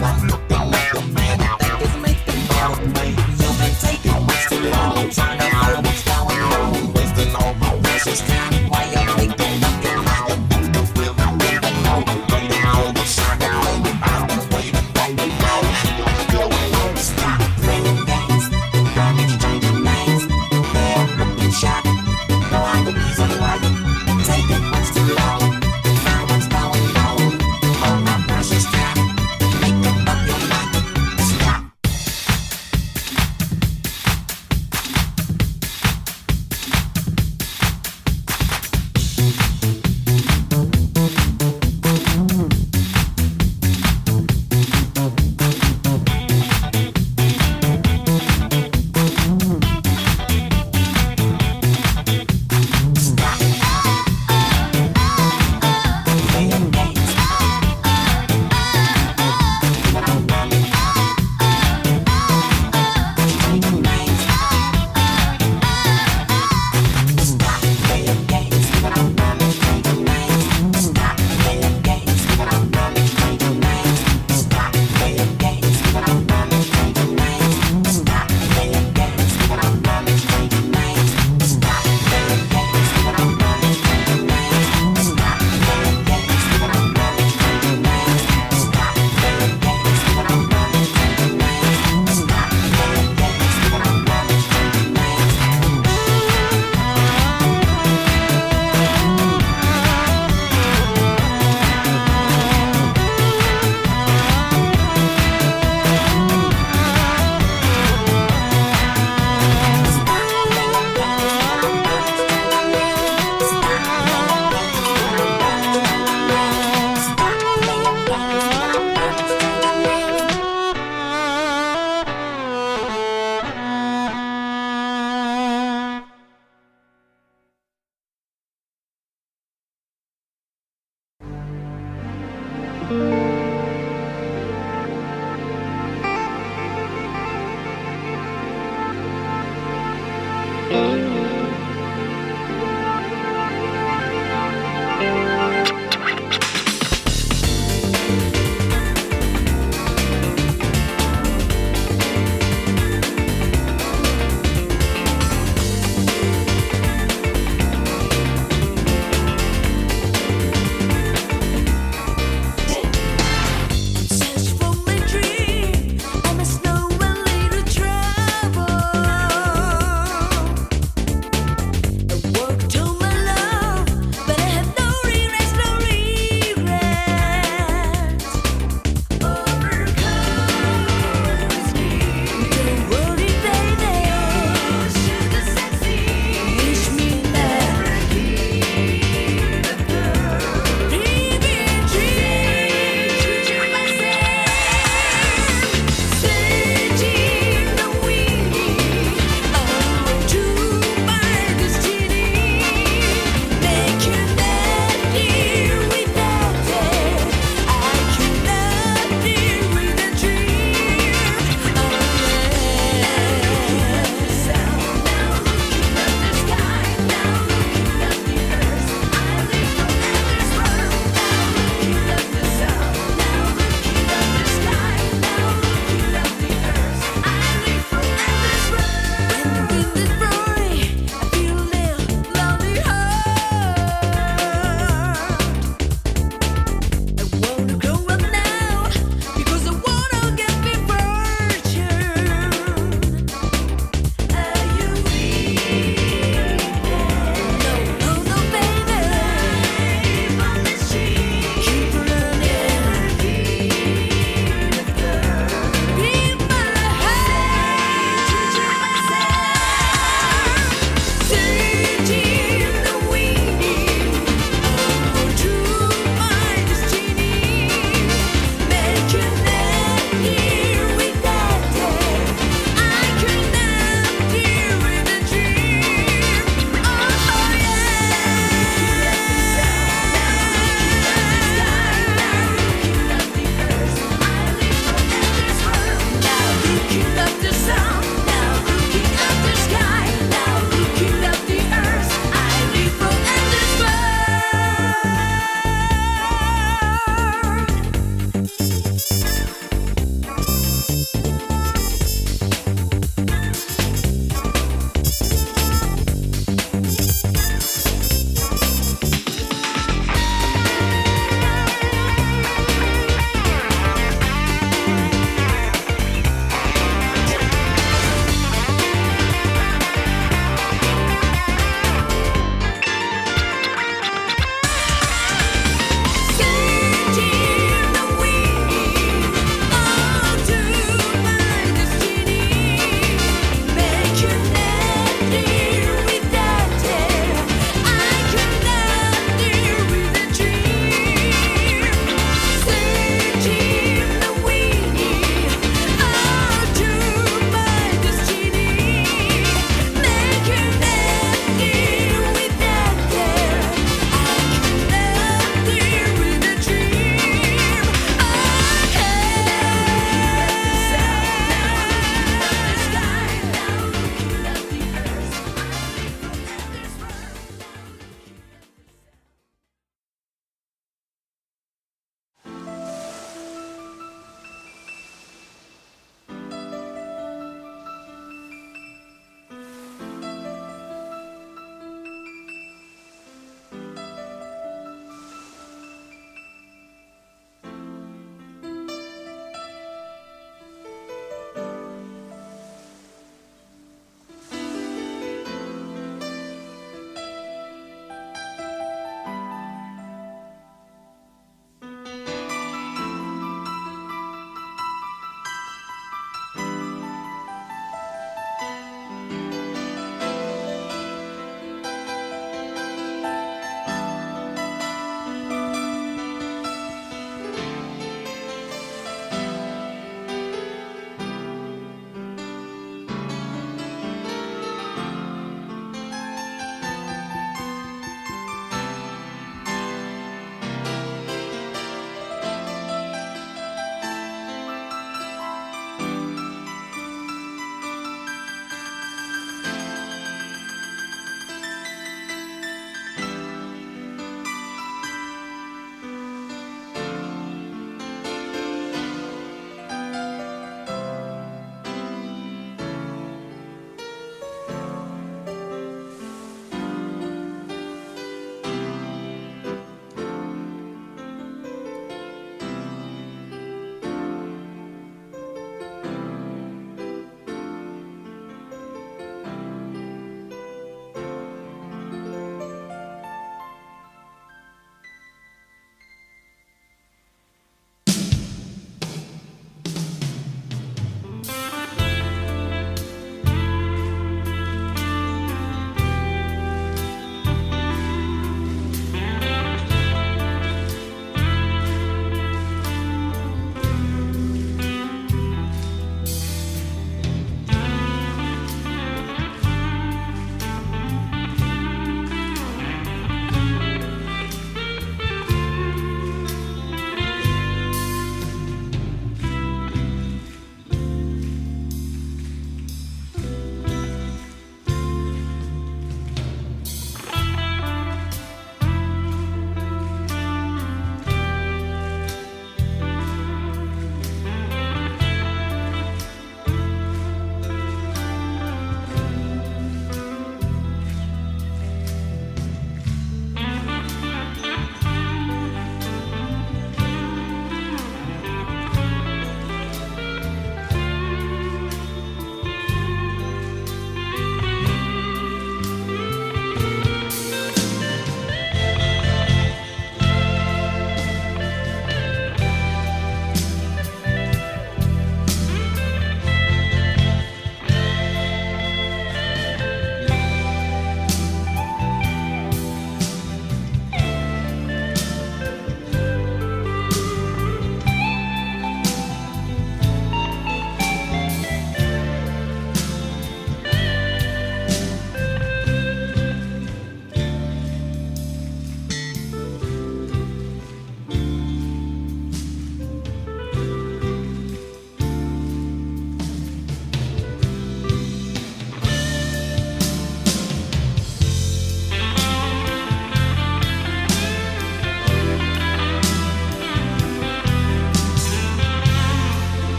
one